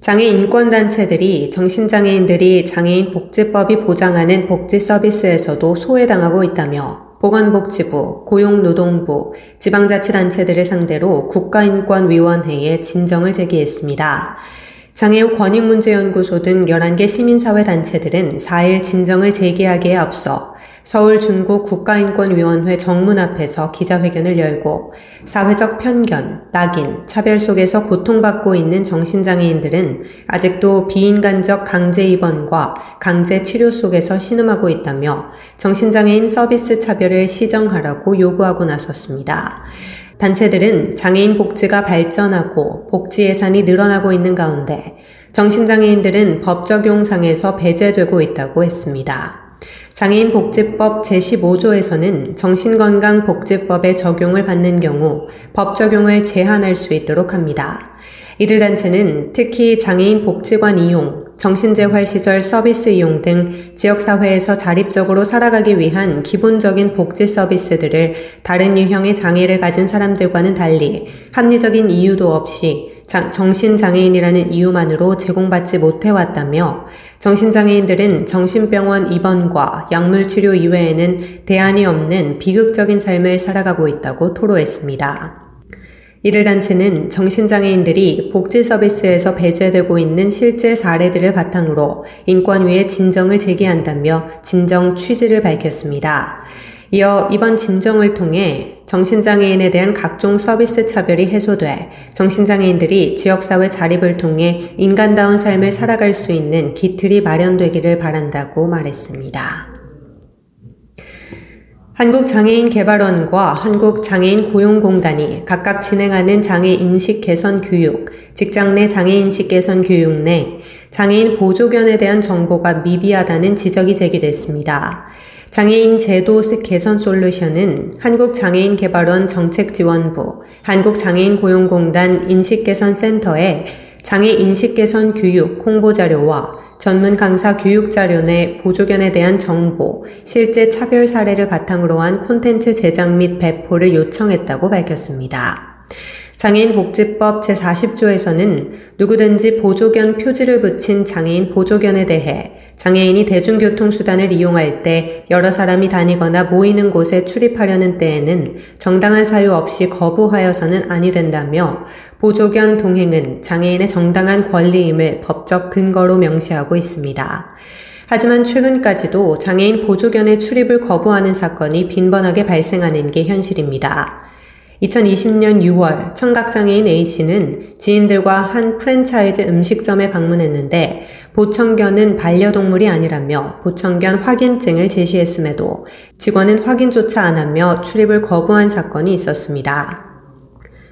장애인 인권단체들이 정신장애인들이 장애인 복지법이 보장하는 복지 서비스에서도 소외당하고 있다며 보건복지부, 고용노동부, 지방자치단체들을 상대로 국가인권위원회에 진정을 제기했습니다. 장애우 권익문제연구소 등 11개 시민사회단체들은 4일 진정을 제기하기에 앞서 서울 중구 국가인권위원회 정문 앞에서 기자회견을 열고 사회적 편견, 낙인, 차별 속에서 고통받고 있는 정신장애인들은 아직도 비인간적 강제 입원과 강제 치료 속에서 신음하고 있다며 정신장애인 서비스 차별을 시정하라고 요구하고 나섰습니다. 단체들은 장애인 복지가 발전하고 복지 예산이 늘어나고 있는 가운데 정신장애인들은 법 적용상에서 배제되고 있다고 했습니다. 장애인 복지법 제15조에서는 정신건강복지법의 적용을 받는 경우 법 적용을 제한할 수 있도록 합니다. 이들 단체는 특히 장애인 복지관 이용, 정신재활시설 서비스 이용 등 지역사회에서 자립적으로 살아가기 위한 기본적인 복지 서비스들을 다른 유형의 장애를 가진 사람들과는 달리 합리적인 이유도 없이 정신장애인이라는 이유만으로 제공받지 못해왔다며 정신장애인들은 정신병원 입원과 약물치료 이외에는 대안이 없는 비극적인 삶을 살아가고 있다고 토로했습니다. 이들 단체는 정신장애인들이 복지 서비스에서 배제되고 있는 실제 사례들을 바탕으로 인권위에 진정을 제기한다며 진정 취지를 밝혔습니다. 이어 이번 진정을 통해 정신장애인에 대한 각종 서비스 차별이 해소돼 정신장애인들이 지역사회 자립을 통해 인간다운 삶을 살아갈 수 있는 기틀이 마련되기를 바란다고 말했습니다. 한국장애인개발원과 한국장애인고용공단이 각각 진행하는 장애인식 개선 교육, 직장 내 장애인식 개선 교육 내 장애인 보조견에 대한 정보가 미비하다는 지적이 제기됐습니다. 장애인 제도 개선 솔루션은 한국장애인개발원 정책지원부, 한국장애인고용공단 인식개선센터에 장애 인식개선 교육 홍보자료와 전문 강사 교육 자료 내 보조견에 대한 정보, 실제 차별 사례를 바탕으로 한 콘텐츠 제작 및 배포를 요청했다고 밝혔습니다. 장애인 복지법 제40조에서는 누구든지 보조견 표지를 붙인 장애인 보조견에 대해 장애인이 대중교통수단을 이용할 때 여러 사람이 다니거나 모이는 곳에 출입하려는 때에는 정당한 사유 없이 거부하여서는 아니 된다며 보조견 동행은 장애인의 정당한 권리임을 법적 근거로 명시하고 있습니다. 하지만 최근까지도 장애인 보조견의 출입을 거부하는 사건이 빈번하게 발생하는 게 현실입니다. 2020년 6월 청각장애인 A씨는 지인들과 한 프랜차이즈 음식점에 방문했는데 보청견은 반려동물이 아니라며 보청견 확인증을 제시했음에도 직원은 확인조차 안 하며 출입을 거부한 사건이 있었습니다.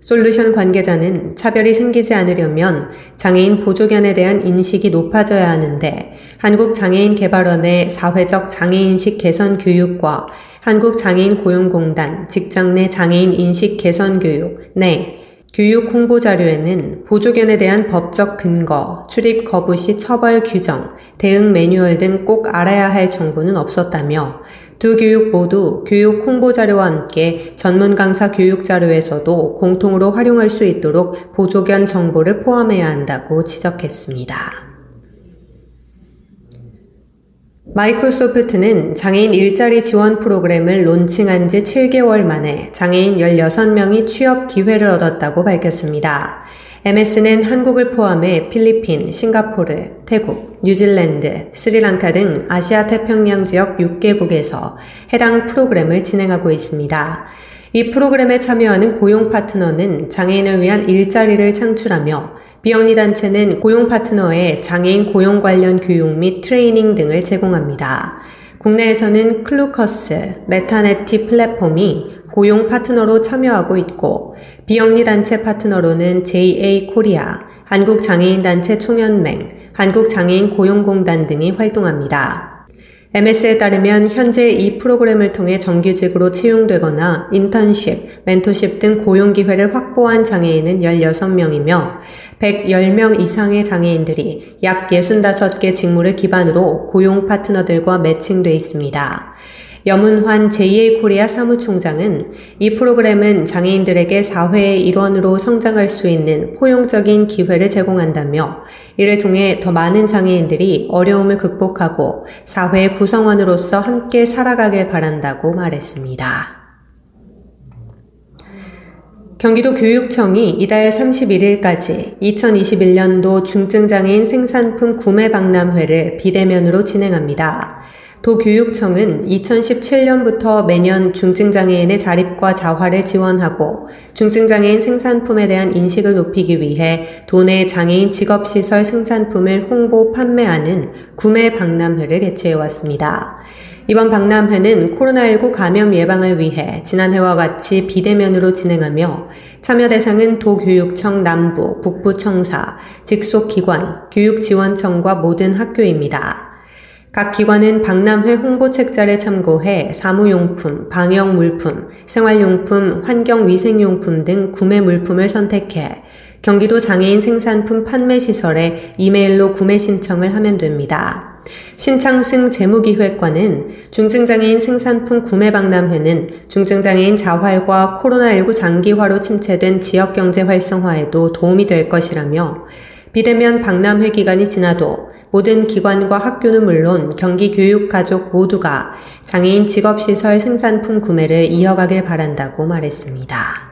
솔루션 관계자는 차별이 생기지 않으려면 장애인 보조견에 대한 인식이 높아져야 하는데 한국장애인개발원의 사회적 장애인식 개선 교육과 한국장애인고용공단 직장 내 장애인 인식 개선 교육 내 교육 홍보 자료에는 보조견에 대한 법적 근거, 출입 거부 시 처벌 규정, 대응 매뉴얼 등 꼭 알아야 할 정보는 없었다며 두 교육 모두 교육 홍보 자료와 함께 전문 강사 교육 자료에서도 공통으로 활용할 수 있도록 보조견 정보를 포함해야 한다고 지적했습니다. 마이크로소프트는 장애인 일자리 지원 프로그램을 론칭한 지 7개월 만에 장애인 16명이 취업 기회를 얻었다고 밝혔습니다. MS는 한국을 포함해 필리핀, 싱가포르, 태국, 뉴질랜드, 스리랑카 등 아시아 태평양 지역 6개국에서 해당 프로그램을 진행하고 있습니다. 이 프로그램에 참여하는 고용 파트너는 장애인을 위한 일자리를 창출하며 비영리 단체는 고용 파트너의 장애인 고용 관련 교육 및 트레이닝 등을 제공합니다. 국내에서는 클루커스, 메타넷티플랫폼이 고용 파트너로 참여하고 있고 비영리 단체 파트너로는 JA 코리아, 한국장애인단체 총연맹, 한국장애인 고용공단 등이 활동합니다. MS에 따르면 현재 이 프로그램을 통해 정규직으로 채용되거나 인턴십, 멘토십 등 고용 기회를 확보한 장애인은 16명이며 110명 이상의 장애인들이 약 65개 직무를 기반으로 고용 파트너들과 매칭돼 있습니다. 염은환 제2의 코리아 사무총장은 이 프로그램은 장애인들에게 사회의 일원으로 성장할 수 있는 포용적인 기회를 제공한다며 이를 통해 더 많은 장애인들이 어려움을 극복하고 사회의 구성원으로서 함께 살아가길 바란다고 말했습니다. 경기도 교육청이 이달 31일까지 2021년도 중증장애인 생산품 구매 박람회를 비대면으로 진행합니다. 도교육청은 2017년부터 매년 중증장애인의 자립과 자활을 지원하고 중증장애인 생산품에 대한 인식을 높이기 위해 도내 장애인 직업시설 생산품을 홍보 판매하는 구매 박람회를 개최해 왔습니다. 이번 박람회는 코로나19 감염 예방을 위해 지난해와 같이 비대면으로 진행하며 참여 대상은 도교육청 남부, 북부청사, 직속기관, 교육지원청과 모든 학교입니다. 각 기관은 박람회 홍보 책자를 참고해 사무용품, 방역물품, 생활용품, 환경위생용품 등 구매 물품을 선택해 경기도 장애인 생산품 판매 시설에 이메일로 구매 신청을 하면 됩니다. 신창승 재무기획관은 중증장애인 생산품 구매 박람회는 중증장애인 자활과 코로나19 장기화로 침체된 지역경제 활성화에도 도움이 될 것이라며 비대면 박람회 기간이 지나도 모든 기관과 학교는 물론 경기 교육 가족 모두가 장애인 직업시설 생산품 구매를 이어가길 바란다고 말했습니다.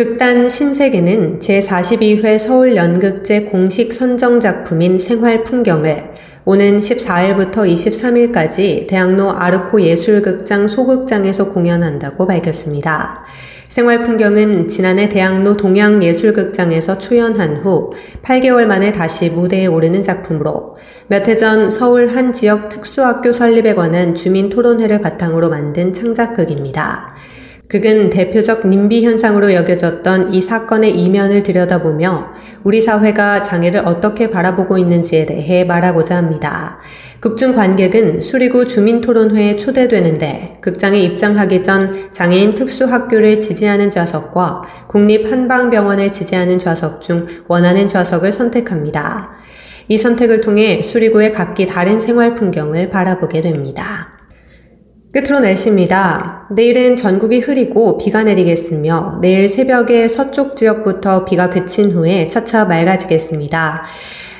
극단 신세계는 제42회 서울연극제 공식 선정작품인 생활풍경을 오는 14일부터 23일까지 대학로 아르코 예술극장 소극장에서 공연한다고 밝혔습니다. 생활 풍경은 지난해 대학로 동양예술극장에서 초연한 후 8개월 만에 다시 무대에 오르는 작품으로 몇 해 전 서울 한 지역 특수학교 설립에 관한 주민 토론회를 바탕으로 만든 창작극입니다. 극은 대표적 님비 현상으로 여겨졌던 이 사건의 이면을 들여다보며 우리 사회가 장애를 어떻게 바라보고 있는지에 대해 말하고자 합니다. 극중 관객은 수리구 주민토론회에 초대되는데 극장에 입장하기 전 장애인 특수학교를 지지하는 좌석과 국립한방병원을 지지하는 좌석 중 원하는 좌석을 선택합니다. 이 선택을 통해 수리구의 각기 다른 생활 풍경을 바라보게 됩니다. 끝으로 날씨입니다. 내일은 전국이 흐리고 비가 내리겠으며 내일 새벽에 서쪽 지역부터 비가 그친 후에 차차 맑아지겠습니다.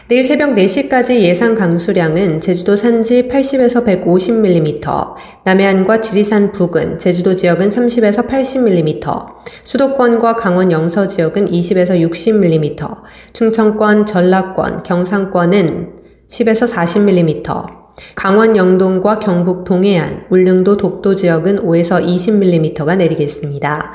내일 새벽 4시까지 예상 강수량은 제주도 산지 80에서 150mm, 남해안과 지리산 부근, 제주도 지역은 30에서 80mm, 수도권과 강원 영서 지역은 20에서 60mm, 충청권, 전라권, 경상권은 10에서 40mm, 강원 영동과 경북 동해안, 울릉도 독도 지역은 5에서 20mm가 내리겠습니다.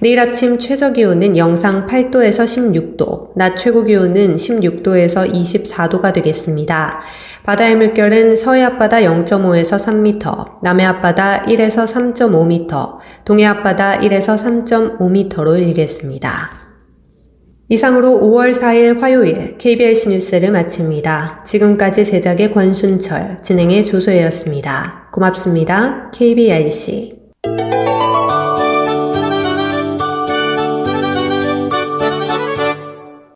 내일 아침 최저 기온은 영상 8도에서 16도, 낮 최고 기온은 16도에서 24도가 되겠습니다. 바다의 물결은 서해 앞바다 0.5에서 3m, 남해 앞바다 1에서 3.5m, 동해 앞바다 1에서 3.5m로 일겠습니다. 이상으로 5월 4일 화요일 KBS 뉴스를 마칩니다. 지금까지 제작의 권순철, 진행의 조소혜였습니다. 고맙습니다. KBRC.